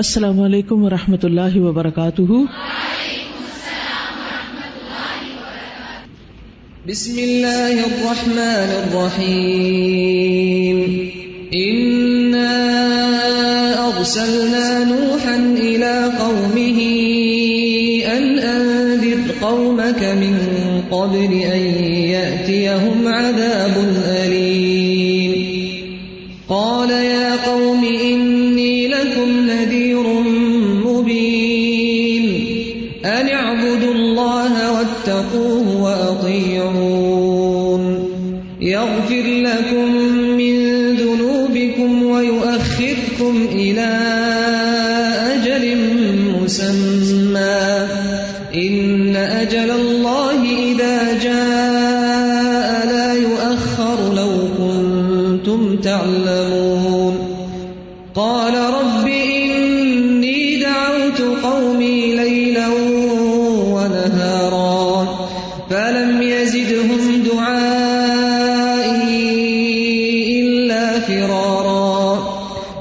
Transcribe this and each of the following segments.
السلام علیکم و رحمۃ اللہ وبرکاتہ۔ بسم الله الرحمن الرحيم إنا أرسلنا نوحا إلى قومه أن أنذر قومك من قبل أن كنتم تعلمون قال رب إني دعوت قومي ليلا ونهارا فلم يزدهم دعائي إلا فرارا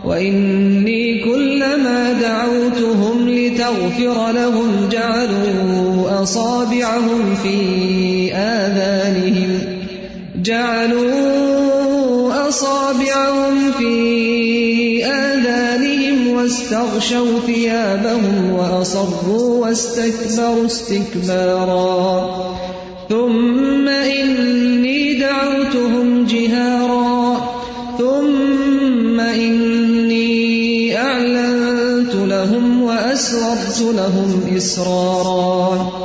وإني كلما دعوتهم لتغفر لهم جعلوا أصابعهم في أصابعهم في آذانهم واستغشوا ثيابهم وأصروا واستكبروا استكبارا. ثم إني دعوتهم جهارا. ثم إني أعلنت لهم وأسررت لهم إسرارا.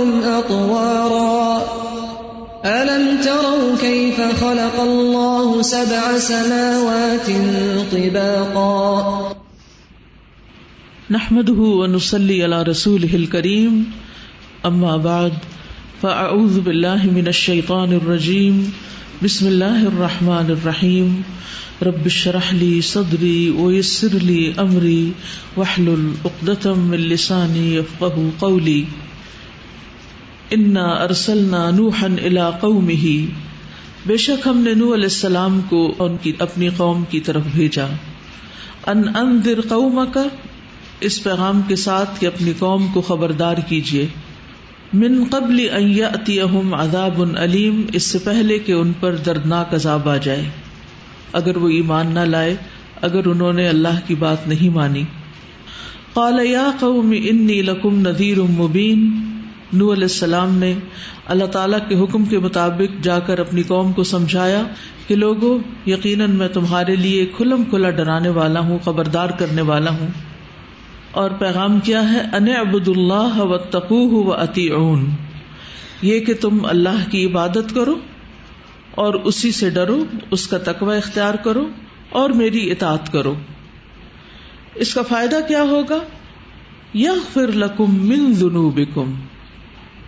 خلقكم أطوارا. ألم تروا كيف خلق الله سبع سماوات طباقا؟ نحمده ونصلي على رسوله الكريم. أما بعد فأعوذ بالله من الشيطان الرجيم. بسم الله الرحمن الرحيم. رب اشرح لي صدري ويسر لي أمري واحلل عقدة من لساني يفقهوا قولي. انا ارسلنا نوحا الى قومه۔ بے شک ہم نے نوح علیہ السلام کو ان کی اپنی قوم کی طرف بھیجا۔ ان انذر قومک اس پیغام کے ساتھ کہ اپنی قوم کو خبردار کیجیے۔ من قبل ان یاتیہم عذاب علیم اس سے پہلے کہ ان پر دردناک عذاب آ جائے۔ اگر وہ ایمان نہ لائے، اگر انہوں نے اللہ کی بات نہیں مانی۔ قال یا قوم انی لکم نذیر مبین نو علیہ السلام نے اللہ تعالیٰ کے حکم کے مطابق جا کر اپنی قوم کو سمجھایا کہ لوگوں یقیناً میں تمہارے لیے کھلم کھلا ڈرانے والا ہوں، خبردار کرنے والا ہوں۔ اور پیغام کیا ہے؟ ان ابد اللہ و تقو و عتی یہ کہ تم اللہ کی عبادت کرو اور اسی سے ڈرو، اس کا تقوی اختیار کرو اور میری اطاعت کرو۔ اس کا فائدہ کیا ہوگا؟ یا پھر لکم من ذنوبکم۔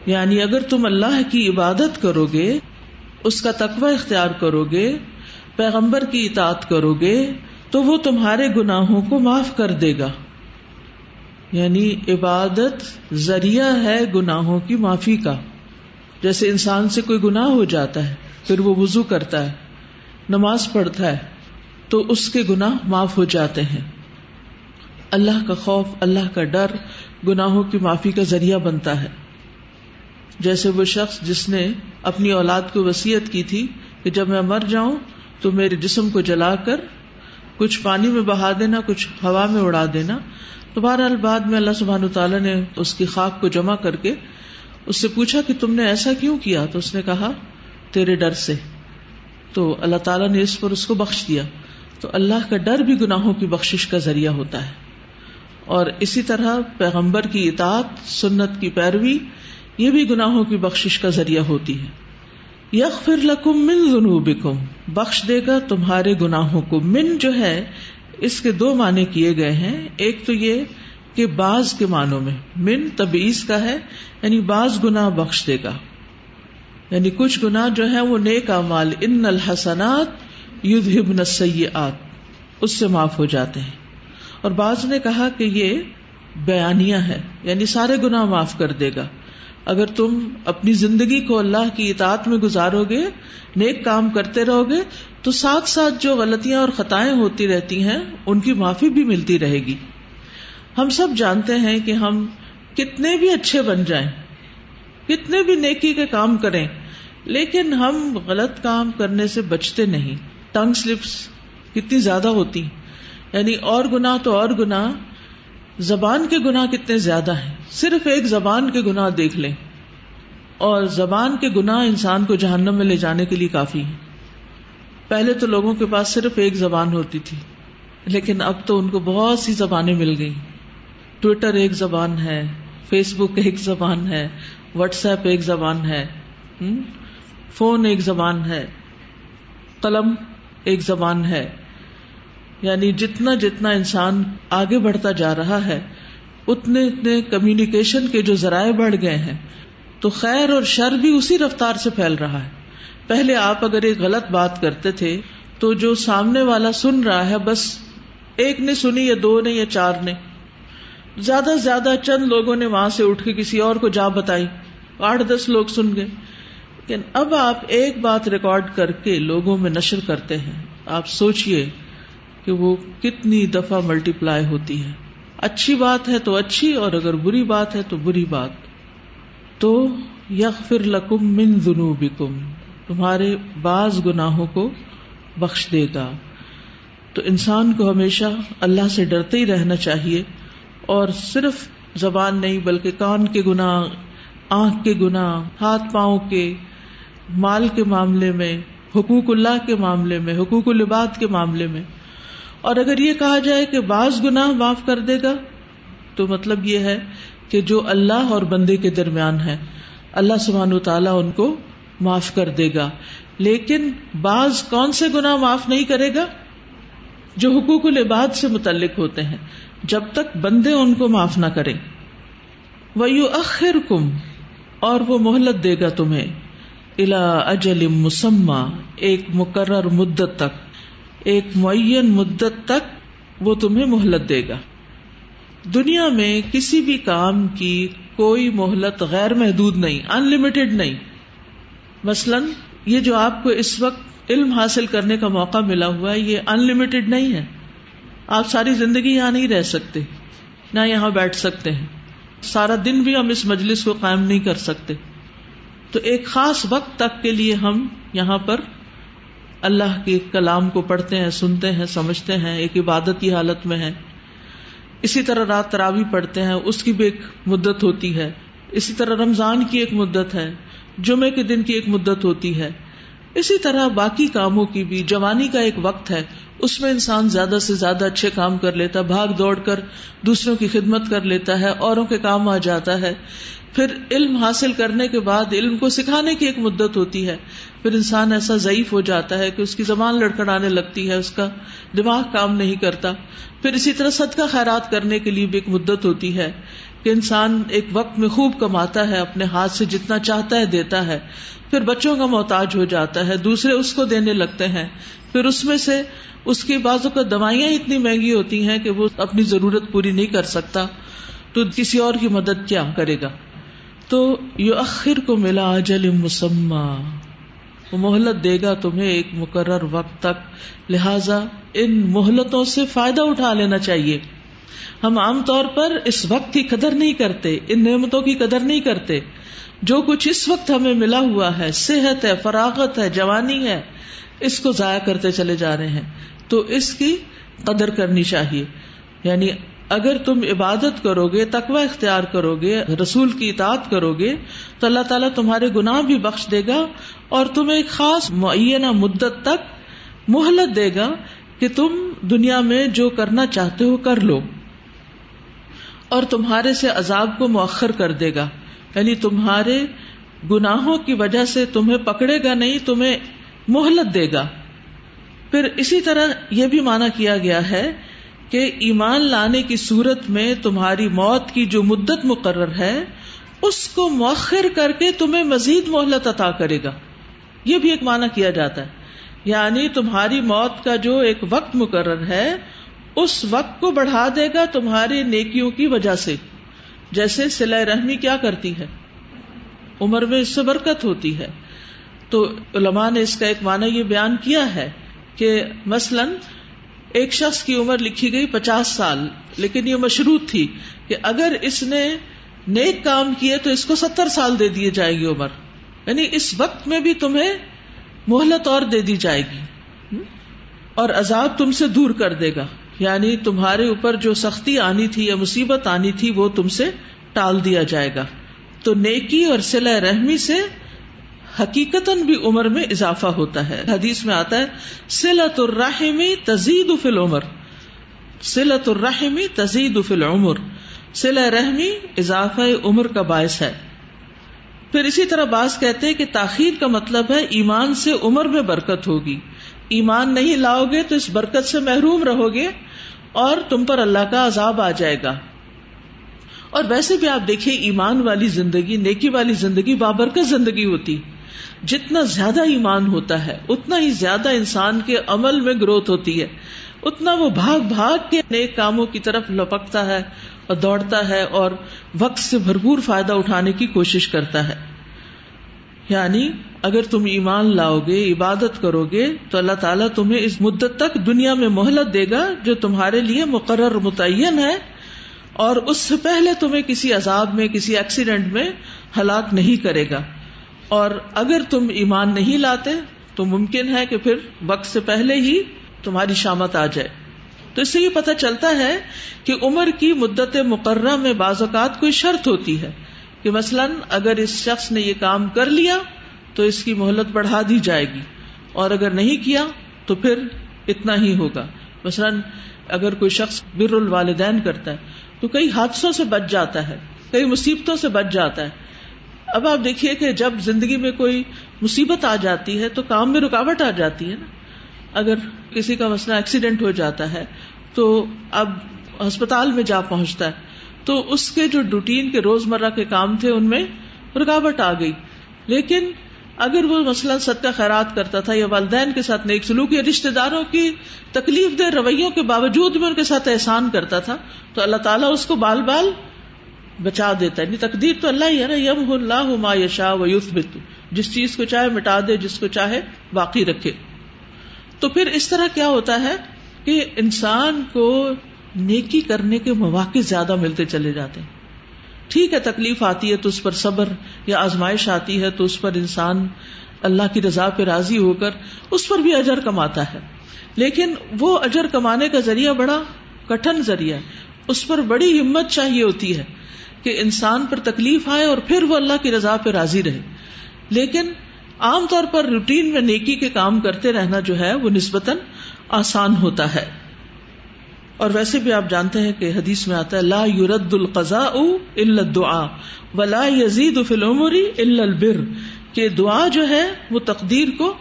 یعنی اگر تم اللہ کی عبادت کرو گے اس کا تقوی اختیار کرو گے پیغمبر کی اطاعت کرو گے تو وہ تمہارے گناہوں کو معاف کر دے گا۔ یعنی عبادت ذریعہ ہے گناہوں کی معافی کا۔ جیسے انسان سے کوئی گناہ ہو جاتا ہے، پھر وہ وضو کرتا ہے، نماز پڑھتا ہے، تو اس کے گناہ معاف ہو جاتے ہیں۔ اللہ کا خوف، اللہ کا ڈر گناہوں کی معافی کا ذریعہ بنتا ہے۔ جیسے وہ شخص جس نے اپنی اولاد کو وسیعت کی تھی کہ جب میں مر جاؤں تو میرے جسم کو جلا کر کچھ پانی میں بہا دینا، کچھ ہوا میں اڑا دینا۔ تو بہرحال بعد میں اللہ سبحان تعالیٰ نے اس کی خاک کو جمع کر کے اس سے پوچھا کہ تم نے ایسا کیوں کیا؟ تو اس نے کہا، تیرے ڈر سے۔ تو اللہ تعالیٰ نے اس پر اس کو بخش دیا۔ تو اللہ کا ڈر بھی گناہوں کی بخشش کا ذریعہ ہوتا ہے۔ اور اسی طرح پیغمبر کی اطاعت، سنت کی پیروی یہ بھی گناہوں کی بخشش کا ذریعہ ہوتی ہے۔ یغفر لکم من ذنوبکم، بخش دے گا تمہارے گناہوں کو۔ من جو ہے، اس کے دو معنی کیے گئے ہیں۔ ایک تو یہ کہ بعض کے معنوں میں، من تبعیض کا ہے یعنی بعض گنا بخش دے گا۔ یعنی کچھ گنا جو ہے وہ نیک امال ان الحسنات یدھبن السیئات، اس سے معاف ہو جاتے ہیں۔ اور بعض نے کہا کہ یہ بیانیہ ہے یعنی سارے گنا معاف کر دے گا۔ اگر تم اپنی زندگی کو اللہ کی اطاعت میں گزارو گے، نیک کام کرتے رہو گے، تو ساتھ ساتھ جو غلطیاں اور خطائیں ہوتی رہتی ہیں، ان کی معافی بھی ملتی رہے گی۔ ہم سب جانتے ہیں کہ ہم کتنے بھی اچھے بن جائیں، کتنے بھی نیکی کے کام کریں، لیکن ہم غلط کام کرنے سے بچتے نہیں۔ ٹنگ سلپس کتنی زیادہ ہوتی۔ یعنی اور گنا تو اور گنا زبان کے گنا کتنے زیادہ ہیں؟ صرف ایک زبان کے گنا دیکھ لیں۔ اور زبان کے گنا انسان کو جہنم میں لے جانے کے لیے کافی ہے پہلے تو لوگوں کے پاس صرف ایک زبان ہوتی تھی، لیکن اب تو ان کو بہت سی زبانیں مل گئی ٹویٹر ایک زبان ہے فیس بک ایک زبان ہے واٹس ایپ ایک زبان ہے فون ایک زبان ہے، قلم ایک زبان ہے۔ یعنی جتنا جتنا انسان آگے بڑھتا جا رہا ہے، اتنے اتنے کمیونیکیشن کے جو ذرائع بڑھ گئے ہیں، تو خیر اور شر بھی اسی رفتار سے پھیل رہا ہے۔ پہلے آپ اگر ایک غلط بات کرتے تھے، تو جو سامنے والا سن رہا ہے، بس ایک نے سنی یا دو نے یا چار نے۔ زیادہ سے زیادہ چند لوگوں نے وہاں سے اٹھ کے کسی اور کو جا بتائی۔ آٹھ دس لوگ سن گئے۔ لیکن اب آپ ایک بات ریکارڈ کر کے لوگوں میں نشر کرتے ہیں۔ آپ سوچئے کہ وہ کتنی دفعہ ملٹی پلائی ہوتی ہے اچھی بات ہے تو اچھی اور اگر بری بات ہے تو بری بات۔ تو یغ فر لکم من ذنوبکم، تمہارے بعض گناہوں کو بخش دے گا۔ تو انسان کو ہمیشہ اللہ سے ڈرتے ہی رہنا چاہیے۔ اور صرف زبان نہیں، بلکہ کان کے گنا آنکھ کے گنا ہاتھ پاؤں کے، مال کے معاملے میں، حقوق اللہ کے معاملے میں، حقوق العباد کے معاملے میں اور اگر یہ کہا جائے کہ بعض گنا معاف کر دے گا، تو مطلب یہ ہے کہ جو اللہ اور بندے کے درمیان ہے، اللہ سبحان تعالیٰ ان کو معاف کر دے گا۔ لیکن بعض کون سے گنا معاف نہیں کرے گا؟ جو حقوق العباد سے متعلق ہوتے ہیں۔ جب تک بندے ان کو معاف نہ کریں۔ وہ یو اخر کم اور وہ مہلت دے گا تمہیں۔ الا اجل مسمہ ایک مقرر مدت تک۔ ایک معین مدت تک وہ تمہیں مہلت دے گا۔ دنیا میں کسی بھی کام کی کوئی مہلت غیر محدود نہیں ان لمیٹڈ نہیں۔ مثلاً یہ جو آپ کو اس وقت علم حاصل کرنے کا موقع ملا ہوا ہے، یہ ان لمیٹڈ نہیں ہے۔ آپ ساری زندگی یہاں نہیں رہ سکتے، نہ یہاں بیٹھ سکتے ہیں۔ سارا دن بھی ہم اس مجلس کو قائم نہیں کر سکتے۔ تو ایک خاص وقت تک کے لیے ہم یہاں پر اللہ کے کلام کو پڑھتے ہیں، سنتے ہیں، سمجھتے ہیں، ایک عبادت کی حالت میں ہے اسی طرح رات تراوی پڑھتے ہیں، اس کی بھی ایک مدت ہوتی ہے۔ اسی طرح رمضان کی ایک مدت ہے جمعے کے دن کی ایک مدت ہوتی ہے۔ اسی طرح باقی کاموں کی بھی، جوانی کا ایک وقت ہے۔ اس میں انسان زیادہ سے زیادہ اچھے کام کر لیتا ہے بھاگ دوڑ کر دوسروں کی خدمت کر لیتا ہے، اوروں کے کام آ جاتا ہے۔ پھر علم حاصل کرنے کے بعد علم کو سکھانے کی ایک مدت ہوتی ہے۔ پھر انسان ایسا ضعیف ہو جاتا ہے کہ اس کی زبان لڑکڑانے لگتی ہے، اس کا دماغ کام نہیں کرتا۔ پھر اسی طرح صدقہ خیرات کرنے کے لیے بھی ایک مدت ہوتی ہے کہ انسان ایک وقت میں خوب کماتا ہے، اپنے ہاتھ سے جتنا چاہتا ہے دیتا ہے۔ پھر بچوں کا محتاج ہو جاتا ہے، دوسرے اس کو دینے لگتے ہیں۔ پھر اس میں سے اس کی بازو کا دوائیاں اتنی مہنگی ہوتی ہیں کہ وہ اپنی ضرورت پوری نہیں کر سکتا۔ تو کسی اور کی مدد کیا کرے گا؟ تو یو اخر کو ملا اجل مسمہ وہ مہلت دے گا تمہیں ایک مقرر وقت تک۔ لہذا ان مہلتوں سے فائدہ اٹھا لینا چاہیے۔ ہم عام طور پر اس وقت کی قدر نہیں کرتے، ان نعمتوں کی قدر نہیں کرتے۔ جو کچھ اس وقت ہمیں ملا ہوا ہے، صحت ہے، فراغت ہے، جوانی ہے، اس کو ضائع کرتے چلے جا رہے ہیں۔ تو اس کی قدر کرنی چاہیے۔ یعنی اگر تم عبادت کرو گے تقوی اختیار کرو گے رسول کی اطاعت کرو گے تو اللہ تعالیٰ تمہارے گناہ بھی بخش دے گا اور تمہیں ایک خاص معینہ مدت تک مہلت دے گا کہ تم دنیا میں جو کرنا چاہتے ہو کر لو اور تمہارے سے عذاب کو مؤخر کر دے گا۔ یعنی تمہارے گناہوں کی وجہ سے تمہیں پکڑے گا نہیں، تمہیں مہلت دے گا۔ پھر اسی طرح یہ بھی مانا کیا گیا ہے کہ ایمان لانے کی صورت میں تمہاری موت کی جو مدت مقرر ہے، اس کو مؤخر کر کے تمہیں مزید مہلت عطا کرے گا۔ یہ بھی ایک معنی کیا جاتا ہے۔ یعنی تمہاری موت کا جو ایک وقت مقرر ہے، اس وقت کو بڑھا دے گا تمہاری نیکیوں کی وجہ سے۔ جیسے سلح رحمی کیا کرتی ہے؟ عمر میں اس سے برکت ہوتی ہے۔ تو علماء نے اس کا ایک معنی یہ بیان کیا ہے کہ مثلاً ایک شخص کی عمر لکھی گئی پچاس سال، لیکن یہ مشروط تھی کہ اگر اس نے نیک کام کیے تو اس کو ستر سال دے دیے جائے گی عمر۔ یعنی اس وقت میں بھی تمہیں مہلت اور دے دی جائے گی۔ اور عذاب تم سے دور کر دے گا۔ یعنی تمہارے اوپر جو سختی آنی تھی یا مصیبت آنی تھی وہ تم سے ٹال دیا جائے گا۔ تو نیکی اور سلا رحمی سے حقیقت بھی عمر میں اضافہ ہوتا ہے۔ حدیث میں آتا ہے سلت الرحمی تزید فل عمر سلت الرحمی تزید فل عمر سلا رحمی اضافہ عمر کا باعث ہے۔ پھر اسی طرح باز کہتے ہیں کہ تاخیر کا مطلب ہے ایمان سے عمر میں برکت ہوگی۔ ایمان نہیں لاؤ گے تو اس برکت سے محروم رہو گے اور تم پر اللہ کا عذاب آ جائے گا۔ اور ویسے بھی آپ دیکھیں، ایمان والی زندگی، نیکی والی زندگی بابرکت زندگی ہوتی۔ جتنا زیادہ ایمان ہوتا ہے، اتنا ہی زیادہ انسان کے عمل میں گروتھ ہوتی ہے۔ اتنا وہ بھاگ بھاگ کے نیک کاموں کی طرف لپکتا ہے اور دوڑتا ہے اور وقت سے بھرپور فائدہ اٹھانے کی کوشش کرتا ہے۔ یعنی اگر تم ایمان لاؤ گے عبادت کرو گے تو اللہ تعالیٰ تمہیں اس مدت تک دنیا میں مہلت دے گا جو تمہارے لیے مقرر، متعین ہے۔ اور اس سے پہلے تمہیں کسی عذاب میں، کسی ایکسیڈنٹ میں ہلاک نہیں کرے گا۔ اور اگر تم ایمان نہیں لاتے تو ممکن ہے کہ پھر وقت سے پہلے ہی تمہاری شامت آ جائے۔ تو اس سے یہ پتا چلتا ہے کہ عمر کی مدت مقررہ میں بعض اوقات کوئی شرط ہوتی ہے کہ مثلاً اگر اس شخص نے یہ کام کر لیا تو اس کی مہلت بڑھا دی جائے گی اور اگر نہیں کیا تو پھر اتنا ہی ہوگا۔ مثلاً اگر کوئی شخص بر الوالدین کرتا ہے تو کئی حادثوں سے بچ جاتا ہے، کئی مصیبتوں سے بچ جاتا ہے۔ اب آپ دیکھیے کہ جب زندگی میں کوئی مصیبت آ جاتی ہے تو کام میں رکاوٹ آ جاتی ہے نا۔ اگر کسی کا مسئلہ ایکسیڈنٹ ہو جاتا ہے تو اب ہسپتال میں جا پہنچتا ہے۔ تو اس کے جو روٹین کے روز مرہ کے کام تھے ان میں رکاوٹ آ گئی۔ لیکن اگر وہ مسئلہ ستیہ خیرات کرتا تھا یا والدین کے ساتھ نیک سلوک یا رشتے داروں کی تکلیف دہ رویوں کے باوجود بھی ان کے ساتھ احسان کرتا تھا تو اللہ تعالیٰ اس کو بال بال بچا دیتا ہے۔ یعنی تقدیر تو اللہ ہی ہے نا یم اللہ ما یشا و یوف جس چیز کو چاہے مٹا دے، جس کو چاہے باقی رکھے۔ تو پھر اس طرح کیا ہوتا ہے کہ انسان کو نیکی کرنے کے مواقع زیادہ ملتے چلے جاتے ہیں۔ ٹھیک ہے، تکلیف آتی ہے تو اس پر صبر یا آزمائش آتی ہے تو اس پر انسان اللہ کی رضا پہ راضی ہو کر اس پر بھی اجر کماتا ہے۔ لیکن وہ اجر کمانے کا ذریعہ بڑا کٹن ذریعہ ہے۔ اس پر بڑی ہمت چاہیے ہوتی ہے۔ کہ انسان پر تکلیف آئے اور پھر وہ اللہ کی رضا پہ راضی رہے۔ لیکن عام طور پر روٹین میں نیکی کے کام کرتے رہنا جو ہے وہ نسبتاً آسان ہوتا ہے۔ اور ویسے بھی آپ جانتے ہیں کہ حدیث میں آتا ہے، لا یورد القضاء الا الدعاء ولا یزید فی العمر الا البر۔ کہ دعا جو ہے وہ تقدیر کو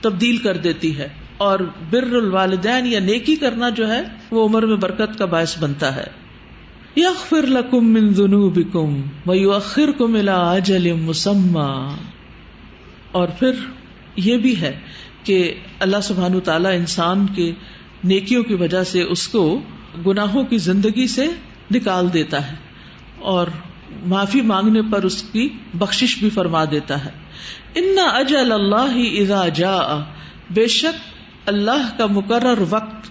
تبدیل کر دیتی ہے اور بر الوالدین یا نیکی کرنا جو ہے وہ عمر میں برکت کا باعث بنتا ہے۔ یغفر لکم من ذنوبکم ویؤخرکم الى اجل مسمى اور پھر یہ بھی ہے کہ اللہ سبحانہ تعالی انسان کے نیکیوں کی وجہ سے اس کو گناہوں کی زندگی سے نکال دیتا ہے اور معافی مانگنے پر اس کی بخش بھی فرما دیتا ہے۔ ان اجل اللہ اذا جا بے شک اللہ کا مقرر وقت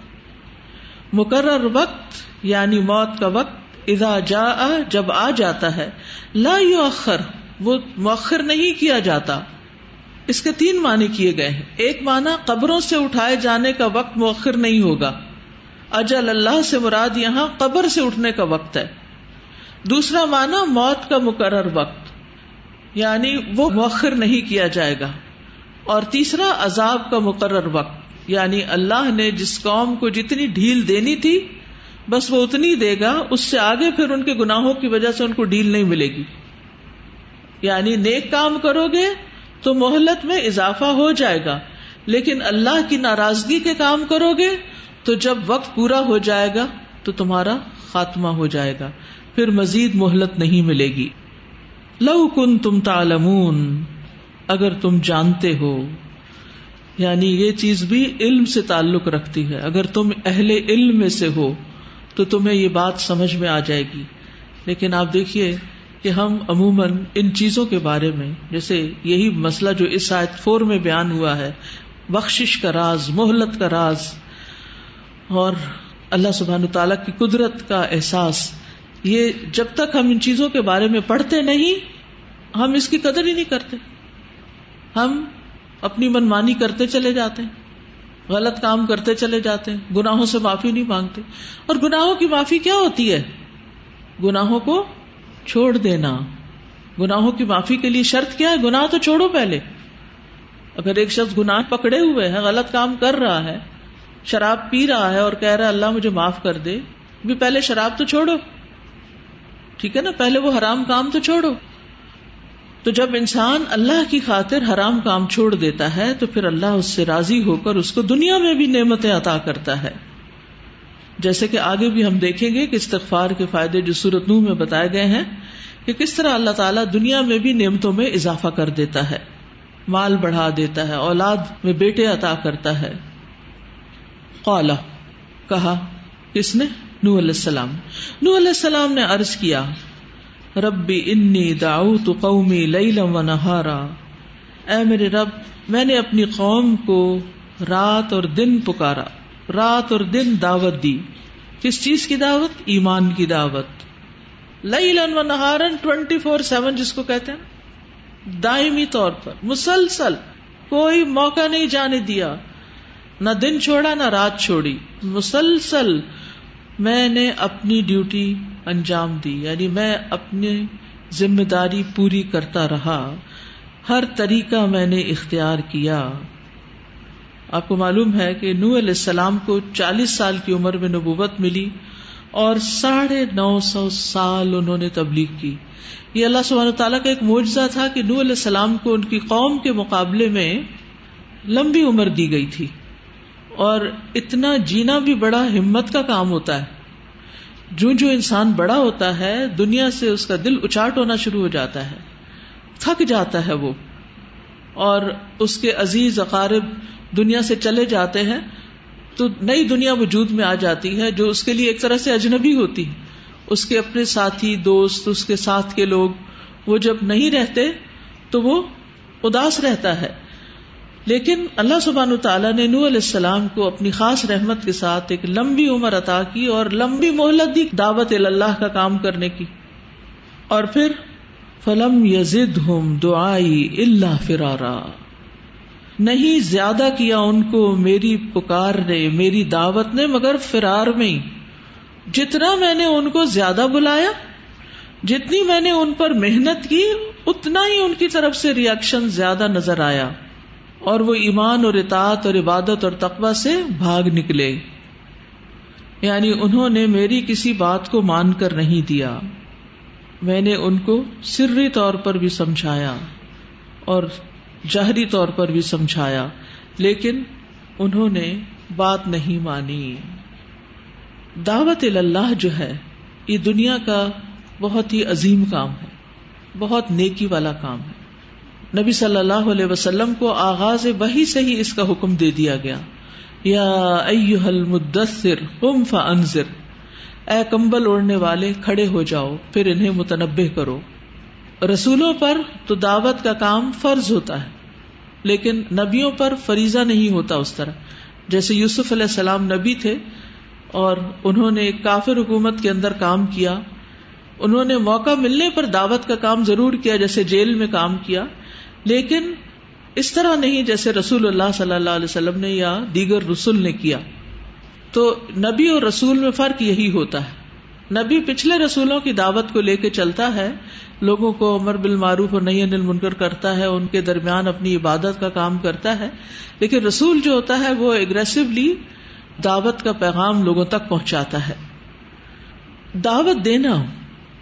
مقرر وقت یعنی موت کا وقت اذا جا جب آ جاتا ہے، لا یؤخر، وہ مؤخر نہیں کیا جاتا۔ اس کے تین معنی کیے گئے ہیں۔ ایک معنی، قبروں سے اٹھائے جانے کا وقت مؤخر نہیں ہوگا۔ اجل اللہ سے مراد یہاں قبر سے اٹھنے کا وقت ہے۔ دوسرا معنی، موت کا مقرر وقت۔ یعنی وہ مؤخر نہیں کیا جائے گا۔ اور تیسرا، عذاب کا مقرر وقت۔ یعنی اللہ نے جس قوم کو جتنی ڈھیل دینی تھی بس وہ اتنی دے گا، اس سے آگے پھر ان کے گناہوں کی وجہ سے ان کو ڈھیل نہیں ملے گی۔ یعنی نیک کام کرو گے تو مہلت میں اضافہ ہو جائے گا، لیکن اللہ کی ناراضگی کے کام کرو گے تو جب وقت پورا ہو جائے گا تو تمہارا خاتمہ ہو جائے گا، پھر مزید مہلت نہیں ملے گی۔ لو کن تم تالمون اگر تم جانتے ہو۔ یعنی یہ چیز بھی علم سے تعلق رکھتی ہے۔ اگر تم اہل علم میں سے ہو تو تمہیں یہ بات سمجھ میں آ جائے گی۔ لیکن آپ دیکھیے کہ ہم عموماً ان چیزوں کے بارے میں، جیسے یہی مسئلہ جو اس آیت فور میں بیان ہوا ہے بخش کا راز محلت کا راز، اور اللہ سبحان تعالی کی قدرت کا احساس، یہ جب تک ہم ان چیزوں کے بارے میں پڑھتے نہیں، ہم اس کی قدر ہی نہیں کرتے۔ ہم اپنی منمانی کرتے چلے جاتے ہیں۔ غلط کام کرتے چلے جاتے ہیں، گناہوں سے معافی نہیں مانگتے۔ اور گناہوں کی معافی کیا ہوتی ہے؟ گناہوں کو چھوڑ دینا۔ گناہوں کی معافی کے لیے شرط کیا ہے؟ گناہ تو چھوڑو پہلے۔ اگر ایک شخص گناہ پکڑے ہوئے ہے، غلط کام کر رہا ہے، شراب پی رہا ہے اور کہہ رہا ہے، اللہ مجھے معاف کر دے، بھی پہلے شراب تو چھوڑو۔ ٹھیک ہے نا؟ پہلے وہ حرام کام تو چھوڑو۔ تو جب انسان اللہ کی خاطر حرام کام چھوڑ دیتا ہے، تو پھر اللہ اس سے راضی ہو کر اس کو دنیا میں بھی نعمتیں عطا کرتا ہے۔ جیسے کہ آگے بھی ہم دیکھیں گے کہ استغفار کے فائدے جو سورت نو میں بتائے گئے ہیں کہ کس طرح اللہ تعالیٰ دنیا میں بھی نعمتوں میں اضافہ کر دیتا ہے، مال بڑھا دیتا ہے، اولاد میں بیٹے عطا کرتا ہے۔ قالا کہا، کس نے؟ نو علیہ السلام۔ نو علیہ السلام نے عرض کیا ربی انی دعوت قومی لیلا و نہارا۔ اے میرے رب، میں نے اپنی قوم کو رات اور دن پکارا، رات اور دن دعوت دی۔ کس چیز کی دعوت؟ ایمان کی دعوت۔ لیلن و نہارن ٹوینٹی فور سیون جس کو کہتے ہیں۔ دائمی طور پر، مسلسل، کوئی موقع نہیں جانے دیا۔ نہ دن چھوڑا، نہ رات چھوڑی۔ مسلسل میں نے اپنی ڈیوٹی انجام دی یعنی میں اپنی ذمہ داری پوری کرتا رہا۔ ہر طریقہ میں نے اختیار کیا۔ آپ کو معلوم ہے کہ نو علیہ السلام کو چالیس سال کی عمر میں نبوت ملی اور ساڑھے نو سو سال انہوں نے تبلیغ کی۔ یہ اللہ سبحانہ تعالیٰ کا ایک معجزہ تھا کہ نو علیہ السلام کو ان کی قوم کے مقابلے میں لمبی عمر دی گئی تھی اور اتنا جینا بھی بڑا ہمت کا کام ہوتا ہے۔ جو جو انسان بڑا ہوتا ہے، دنیا سے اس کا دل اچاٹ ہونا شروع ہو جاتا ہے۔ تھک جاتا ہے وہ۔ اور اس کے عزیز اقارب دنیا سے چلے جاتے ہیں، تو نئی دنیا وجود میں آ جاتی ہے، جو اس کے لیے ایک طرح سے اجنبی ہوتی ہے۔ اس کے اپنے ساتھی، دوست، اس کے ساتھ کے لوگ، وہ جب نہیں رہتے، تو وہ اداس رہتا ہے۔ لیکن اللہ سبحان تعالیٰ نے نو علیہ السلام کو اپنی خاص رحمت کے ساتھ ایک لمبی عمر عطا کی اور لمبی مہلت دی دعوت اللہ کا کام کرنے کی۔ اور پھر فلم یزد ہوں دعائی اللہ فرارا۔ نہیں زیادہ کیا ان کو میری پکار نے، میری دعوت نے، مگر فرار میں جتنا میں نے ان کو زیادہ بلایا، جتنی میں نے ان پر محنت کی، اتنا ہی ان کی طرف سے ریئیکشن زیادہ نظر آیا۔ اور وہ ایمان اور اطاعت اور عبادت اور تقوی سے بھاگ نکلے۔ یعنی انہوں نے میری کسی بات کو مان کر نہیں دیا۔ میں نے ان کو سری طور پر بھی سمجھایا اور جہری طور پر بھی سمجھایا، لیکن انہوں نے بات نہیں مانی۔ دعوت اللہ جو ہے، یہ دنیا کا بہت ہی عظیم کام ہے، بہت نیکی والا کام ہے۔ نبی صلی اللہ علیہ وسلم کو آغاز وہی سے ہی اس کا حکم دے دیا گیا۔ یا المدثر، قم فانذر۔ اے کمبل اوڑھنے والے، کھڑے ہو جاؤ، پھر انہیں متنبع کرو۔ رسولوں پر تو دعوت کا کام فرض ہوتا ہے، لیکن نبیوں پر فریضہ نہیں ہوتا اس طرح۔ جیسے یوسف علیہ السلام نبی تھے اور انہوں نے ایک کافر حکومت کے اندر کام کیا انہوں نے موقع ملنے پر دعوت کا کام ضرور کیا، جیسے جیل میں کام کیا، لیکن اس طرح نہیں جیسے رسول اللہ صلی اللہ علیہ وسلم نے یا دیگر رسول نے کیا۔ تو نبی اور رسول میں فرق یہی ہوتا ہے۔ نبی پچھلے رسولوں کی دعوت کو لے کے چلتا ہے، لوگوں کو عمر بال معروف اور نئی انل منکر کرتا ہے، ان کے درمیان اپنی عبادت کا کام کرتا ہے۔ لیکن رسول جو ہوتا ہے، وہ اگریسولی دعوت کا پیغام لوگوں تک پہنچاتا ہے۔ دعوت دینا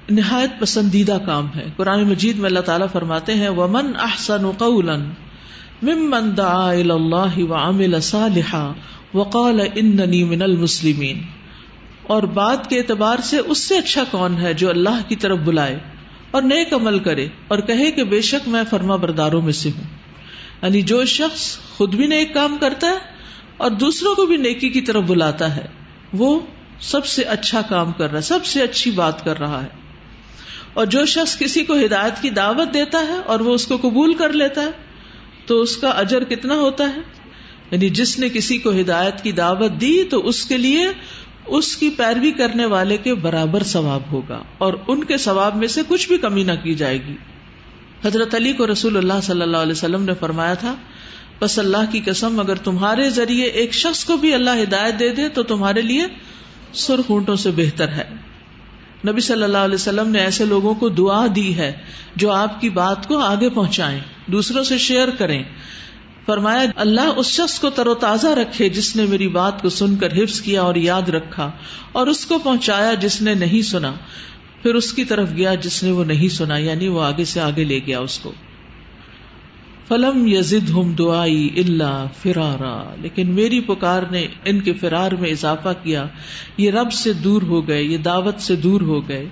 نہایت پسندیدہ کام ہے۔ قرآن مجید میں اللہ تعالیٰ فرماتے ہیں، ومن احسن قولا ممن دعا الى اللہ وعمل صالحا وقال اننی من المسلمین اور بات کے اعتبار سے اس سے اچھا کون ہے جو اللہ کی طرف بلائے اور نیک عمل کرے اور کہے کہ بے شک میں فرما برداروں میں سے ہوں۔ یعنی جو شخص خود بھی نیک کام کرتا ہے اور دوسروں کو بھی نیکی کی طرف بلاتا ہے، وہ سب سے اچھا کام کر رہا ہے، سب سے اچھی بات کر رہا ہے۔ اور جو شخص کسی کو ہدایت کی دعوت دیتا ہے اور وہ اس کو قبول کر لیتا ہے، تو اس کا اجر کتنا ہوتا ہے؟ یعنی جس نے کسی کو ہدایت کی دعوت دی، تو اس کے لیے اس کی پیروی کرنے والے کے برابر ثواب ہوگا، اور ان کے ثواب میں سے کچھ بھی کمی نہ کی جائے گی۔ حضرت علی کو رسول اللہ صلی اللہ علیہ وسلم نے فرمایا تھا، بس اللہ کی قسم، اگر تمہارے ذریعے ایک شخص کو بھی اللہ ہدایت دے دے، تو تمہارے لیے سرخ اونٹوں سے بہتر ہے۔ نبی صلی اللہ علیہ وسلم نے ایسے لوگوں کو دعا دی ہے جو آپ کی بات کو آگے پہنچائیں، دوسروں سے شیئر کریں۔ فرمایا، اللہ اس شخص کو تر و تازہ رکھے جس نے میری بات کو سن کر حفظ کیا اور یاد رکھا اور اس کو پہنچایا جس نے نہیں سنا۔ پھر اس کی طرف گیا جس نے وہ نہیں سنا یعنی وہ آگے سے آگے لے گیا اس کو۔ فلم یزد ہم دعائی اللہ فرارا، لیکن میری پکار نے ان کے فرار میں اضافہ کیا، یہ رب سے دور ہو گئے، یہ دعوت سے دور ہو گئے۔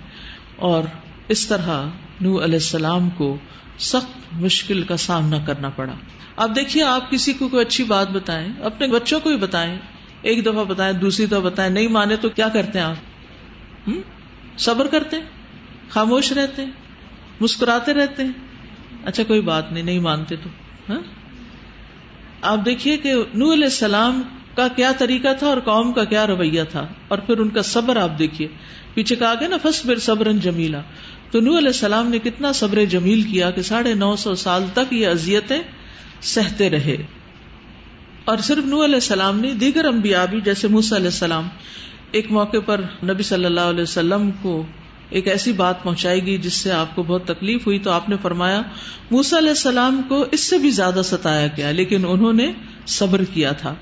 اور اس طرح نو علیہ السلام کو سخت مشکل کا سامنا کرنا پڑا۔ اب دیکھیے، آپ کسی کو کوئی اچھی بات بتائیں، اپنے بچوں کو بھی بتائیں، ایک دفعہ بتائیں، دوسری دفعہ بتائیں، نہیں مانے تو کیا کرتے ہیں آپ؟ صبر کرتے ہیں؟ خاموش رہتے ہیں؟ مسکراتے رہتے ہیں؟ اچھا کوئی بات نہیں نہیں مانتے تو ہاں؟ آپ دیکھیے کہ نو علیہ السلام کا کیا طریقہ تھا اور قوم کا کیا رویہ تھا، اور پھر ان کا صبر آپ دیکھیے۔ پیچھے کہا گیا نا فس بر صبر جمیلا۔ تو نو علیہ السلام نے کتنا صبر جمیل کیا کہ ساڑھے نو سو سال تک یہ اذیتیں سہتے رہے۔ اور صرف نو علیہ السلام نے دیگر انبیاء بھی، جیسے موسیٰ علیہ السلام۔ ایک موقع پر نبی صلی اللہ علیہ وسلم کو ایک ایسی بات پہنچائی گئی جس سے آپ کو بہت تکلیف ہوئی تو آپ نے فرمایا موسا علیہ السلام کو اس سے بھی زیادہ ستایا گیا، لیکن انہوں نے صبر کیا تھا۔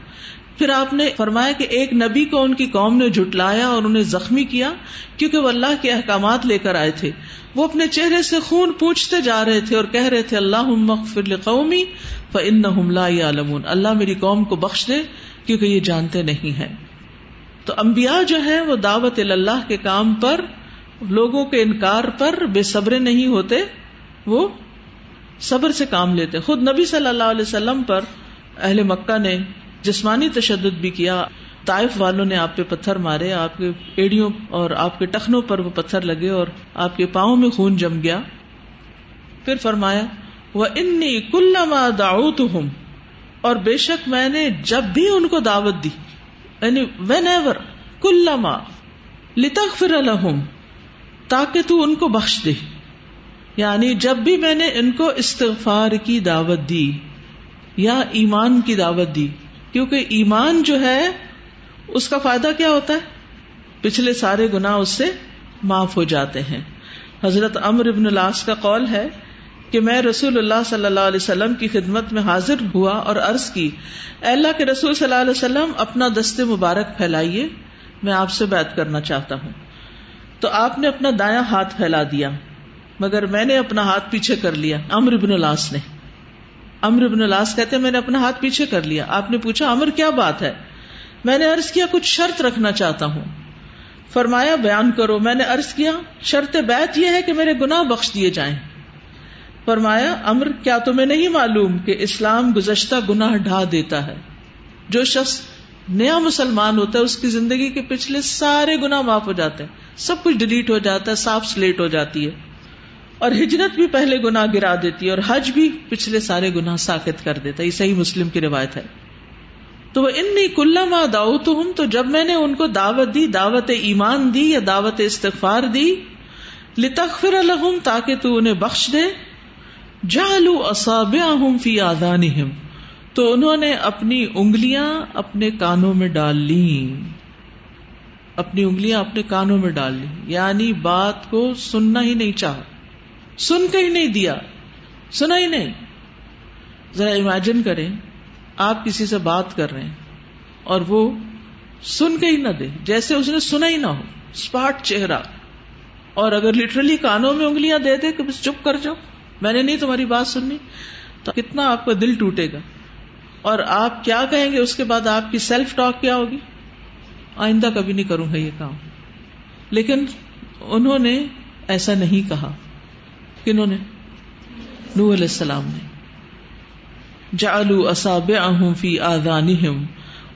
پھر آپ نے فرمایا کہ ایک نبی کو ان کی قوم نے جٹلایا اور انہیں زخمی کیا، کیونکہ وہ اللہ کے احکامات لے کر آئے تھے۔ وہ اپنے چہرے سے خون پوچھتے جا رہے تھے اور کہہ رہے تھے اللہ قومی فن لا عالمون اللہ میری قوم کو بخش دے، کیونکہ یہ جانتے نہیں ہیں۔ تو امبیا جو ہے وہ دعوت اللہ کے کام پر لوگوں کے انکار پر بے صبر نہیں ہوتے، وہ صبر سے کام لیتے۔ خود نبی صلی اللہ علیہ وسلم پر اہل مکہ نے جسمانی تشدد بھی کیا۔ طائف والوں نے آپ پہ پتھر مارے، آپ کے ایڑیوں اور آپ کے ٹخنوں پر وہ پتھر لگے اور آپ کے پاؤں میں خون جم گیا۔ پھر فرمایا وہ انی کل داؤت ہوں اور بے شک میں نے جب بھی ان کو دعوت دی یعنی وین ایور کل لتک فر تاکہ تو ان کو بخش دے۔ یعنی جب بھی میں نے ان کو استغفار کی دعوت دی یا ایمان کی دعوت دی، کیونکہ ایمان جو ہے، اس کا فائدہ کیا ہوتا ہے؟ پچھلے سارے گنا اس سے معاف ہو جاتے ہیں۔ حضرت امر ابن الاس کا قول ہے کہ میں رسول اللہ صلی اللہ علیہ وسلم کی خدمت میں حاضر ہوا اور عرض کی، اے اللہ کے رسول صلی اللہ علیہ وسلم، اپنا دست مبارک پھیلائیے، میں آپ سے بات کرنا چاہتا ہوں۔ تو آپ نے اپنا دایا ہاتھ پھیلا دیا۔ مگر میں نے اپنا ہاتھ پیچھے کر لیا۔ امر ابن الاس نے۔ امر ابن الاس کہتے میں نے اپنا ہاتھ پیچھے کر لیا۔ آپ نے پوچھا، امر کیا بات ہے؟ میں نے ارض کیا، کچھ شرط رکھنا چاہتا ہوں۔ فرمایا، بیان کرو۔ میں نے ارض کیا، شرط بیت یہ ہے کہ میرے گنا بخش دیے جائیں۔ فرمایا، امر، کیا تمہیں نہیں معلوم کہ اسلام گزشتہ گناہ ڈھا دیتا ہے؟ جو شخص نیا مسلمان ہوتا ہے، اس کی زندگی کے پچھلے سارے گنا معاف ہو جاتے ہیں۔ سب کچھ ڈیلیٹ ہو جاتا ہے صاف سلیٹ ہو جاتی ہے۔ اور ہجرت بھی پہلے گنا گرا دیتی ہے اور حج بھی پچھلے سارے گنا ساکت کر دیتا ہے۔ یہ صحیح مسلم کی روایت ہے۔ تو وہ انی کلا ماں داؤت ہوں تو جب میں نے ان کو دعوت دی، دعوت ایمان دی یا دعوت استغفار دی لتخر الحم تاکہ تو انہیں بخش دے۔ جالو اصابیا ہوں فی آدان تو انہوں نے اپنی انگلیاں اپنے کانوں میں ڈال لی اپنی انگلیاں اپنے کانوں میں ڈال لی یعنی بات کو سننا ہی نہیں چاہا۔ سن کے ہی نہیں دیا۔ سنا ہی نہیں۔ ذرا امیجن کریں، آپ کسی سے بات کر رہے ہیں اور وہ سن کے ہی نہ دے، جیسے اس نے سنا ہی نہ ہو۔ اسپاٹ چہرہ۔ اور اگر لٹرلی کانوں میں انگلیاں دے دے کہ بس چپ کر جاؤ، میں نے نہیں تمہاری بات سننی، تو کتنا آپ کا دل ٹوٹے گا۔ اور آپ کیا کہیں گے؟ اس کے بعد آپ کی سیلف ٹاک کیا ہوگی؟ آئندہ کبھی نہیں کروں گا یہ کام۔ لیکن انہوں نے ایسا نہیں کہا۔ کنہوں نے؟ نو علیہ السلام نے۔ جعلوا اصابعهم في آذانهم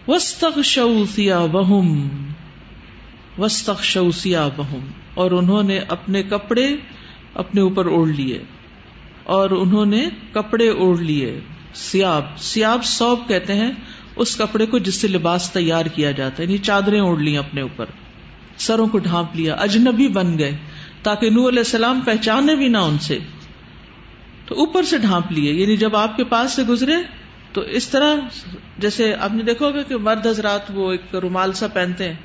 واستغشوا ثيابهم واستغشوا ثيابهم اور انہوں نے اپنے کپڑے اپنے اوپر اوڑھ لیے۔ اور انہوں نے کپڑے اوڑھ لیے۔ سیاب سیاب سوب کہتے ہیں، اس کپڑے کو جس سے لباس تیار کیا جاتا ہے یعنی چادریں اوڑھ لی اپنے اوپر، سروں کو ڈھانپ لیا، اجنبی بن گئے، تاکہ نو علیہ السلام پہچانے بھی نہ ان سے، تو اوپر سے ڈھانپ لیے یعنی جب آپ کے پاس سے گزرے، تو اس طرح جیسے آپ نے دیکھو گا کہ مرد حضرات وہ ایک رومال سا پہنتے ہیں،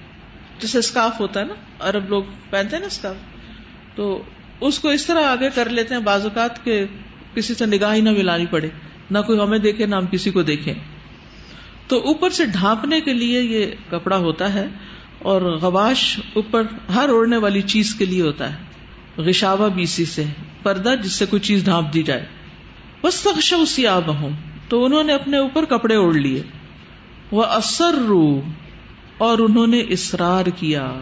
جیسے اسکارف ہوتا ہے نا، عرب لوگ پہنتے ہیں نا اسکارف، تو اس کو اس طرح آگے کر لیتے ہیں، بعض اوقات کے کسی سے نگاہ ہی نہ ملانی پڑے۔ نہ کوئی ہمیں دیکھے، نہ ہم کسی کو دیکھیں۔ تو اوپر سے ڈھانپنے کے لیے یہ کپڑا ہوتا ہے اور غباش اوپر ہر اوڑھنے والی چیز کے لیے ہوتا ہے۔ غشاوا بیسی سے پردہ جس سے کوئی چیز ڈھانپ دی جائے۔ بس تخش اسی آب ہوں تو انہوں نے اپنے اوپر کپڑے اوڑھ لیے۔ وہ اثر رو اور انہوں نے اصرار کیا۔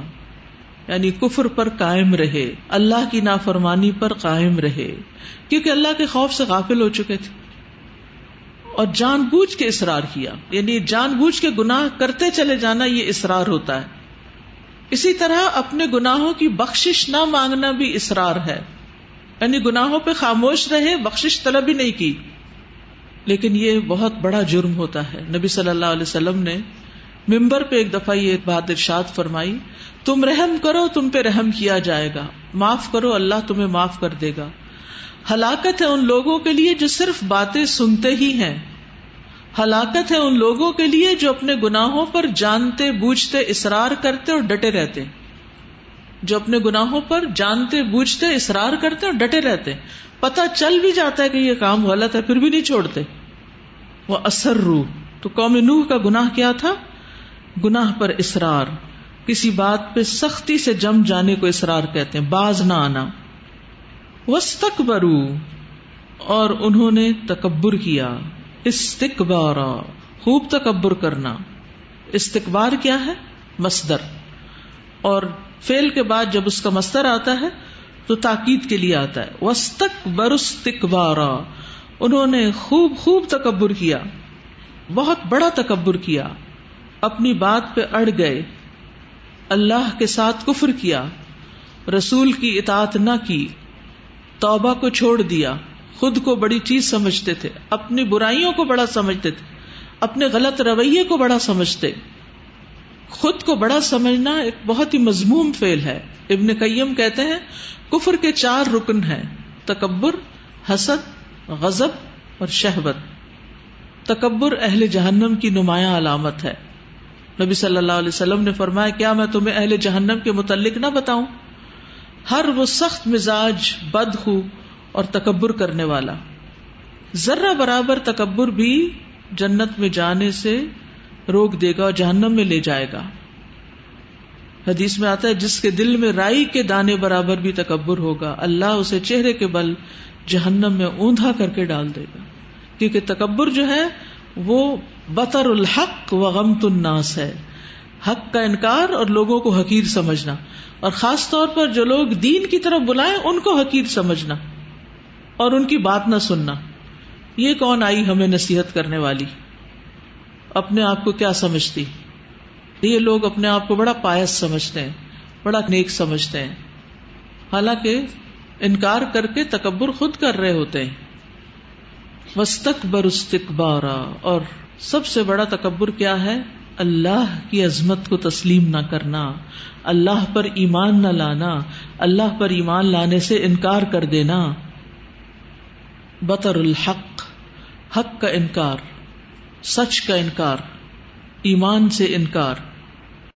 یعنی کفر پر قائم رہے۔ اللہ کی نافرمانی پر قائم رہے۔ کیونکہ اللہ کے خوف سے غافل ہو چکے تھے۔ اور جان بوجھ کے اصرار کیا۔ یعنی جان بوجھ کے گناہ کرتے چلے جانا یہ اصرار ہوتا ہے۔ اسی طرح اپنے گناہوں کی بخشش نہ مانگنا بھی اصرار ہے۔ یعنی گناہوں پہ خاموش رہے بخش طلب ہی نہیں کی۔ لیکن یہ بہت بڑا جرم ہوتا ہے۔ نبی صلی اللہ علیہ وسلم نے ممبر پہ ایک دفعہ یہ بات ارشاد فرمائی، تم رحم کرو، تم پہ رحم کیا جائے گا۔ معاف کرو، اللہ تمہیں معاف کر دے گا۔ ہلاکت ہے ان لوگوں کے لیے جو صرف باتیں سنتے ہی ہیں۔ ہلاکت ہے ان لوگوں کے لیے جو اپنے گناہوں پر جانتے بوجھتے اصرار کرتے اور ڈٹے رہتے جو اپنے گناہوں پر جانتے بوجھتے اصرار کرتے اور ڈٹے رہتے پتا چل بھی جاتا ہے کہ یہ کام غلط ہے، پھر بھی نہیں چھوڑتے۔ وہ اثر روح تو قوم نوح کا گناہ کیا تھا؟ گناہ پر اصرار۔ کسی بات پہ سختی سے جم جانے کو اصرار کہتے ہیں، باز نہ آنا۔ وسط اور انہوں نے تکبر کیا۔ استقبارا خوب تکبر کرنا۔ استقبار کیا ہے؟ مصدر۔ اور فیل کے بعد جب اس کا مستر آتا ہے، تو تاکید کے لیے آتا ہے۔ وسطک برستکبارا انہوں نے خوب خوب تکبر کیا۔ بہت بڑا تکبر کیا۔ اپنی بات پہ اڑ گئے۔ اللہ کے ساتھ کفر کیا۔ رسول کی اطاعت نہ کی۔ توبہ کو چھوڑ دیا۔ خود کو بڑی چیز سمجھتے تھے، اپنی برائیوں کو بڑا سمجھتے تھے، اپنے غلط رویے کو بڑا سمجھتے۔ خود کو بڑا سمجھنا ایک بہت ہی مضموم فیل ہے۔ ابن قیم کہتے ہیں، کفر کے چار رکن ہیں، تکبر، حسد غزب اور شہبت تکبر اہل جہنم کی نمایاں علامت ہے۔ نبی صلی اللہ علیہ وسلم نے فرمایا، کیا میں تمہیں اہل جہنم کے متعلق نہ بتاؤں؟ ہر وہ سخت مزاج بد اور تکبر کرنے والا۔ ذرہ برابر تکبر بھی جنت میں جانے سے روک دے گا اور جہنم میں لے جائے گا۔ حدیث میں آتا ہے، جس کے دل میں رائی کے دانے برابر بھی تکبر ہوگا، اللہ اسے چہرے کے بل جہنم میں اوندھا کر کے ڈال دے گا۔ کیونکہ تکبر جو ہے، وہ بطر الحق و غمت الناس ہے۔ حق کا انکار اور لوگوں کو حقیر سمجھنا۔ اور خاص طور پر جو لوگ دین کی طرف بلائیں، ان کو حقیر سمجھنا۔ اور ان کی بات نہ سننا۔ یہ کون آئی ہمیں نصیحت کرنے والی؟ اپنے آپ کو کیا سمجھتی؟ یہ لوگ اپنے آپ کو بڑا پایس سمجھتے ہیں، بڑا نیک سمجھتے ہیں۔ حالانکہ انکار کر کے تکبر خود کر رہے ہوتے ہیں۔ وسطک برستکبارا اور سب سے بڑا تکبر کیا ہے؟ اللہ کی عظمت کو تسلیم نہ کرنا، اللہ پر ایمان نہ لانا، اللہ پر ایمان لانے سے انکار کر دینا۔ بطر الحق حق کا انکار سچ کا انکار ایمان سے انکار۔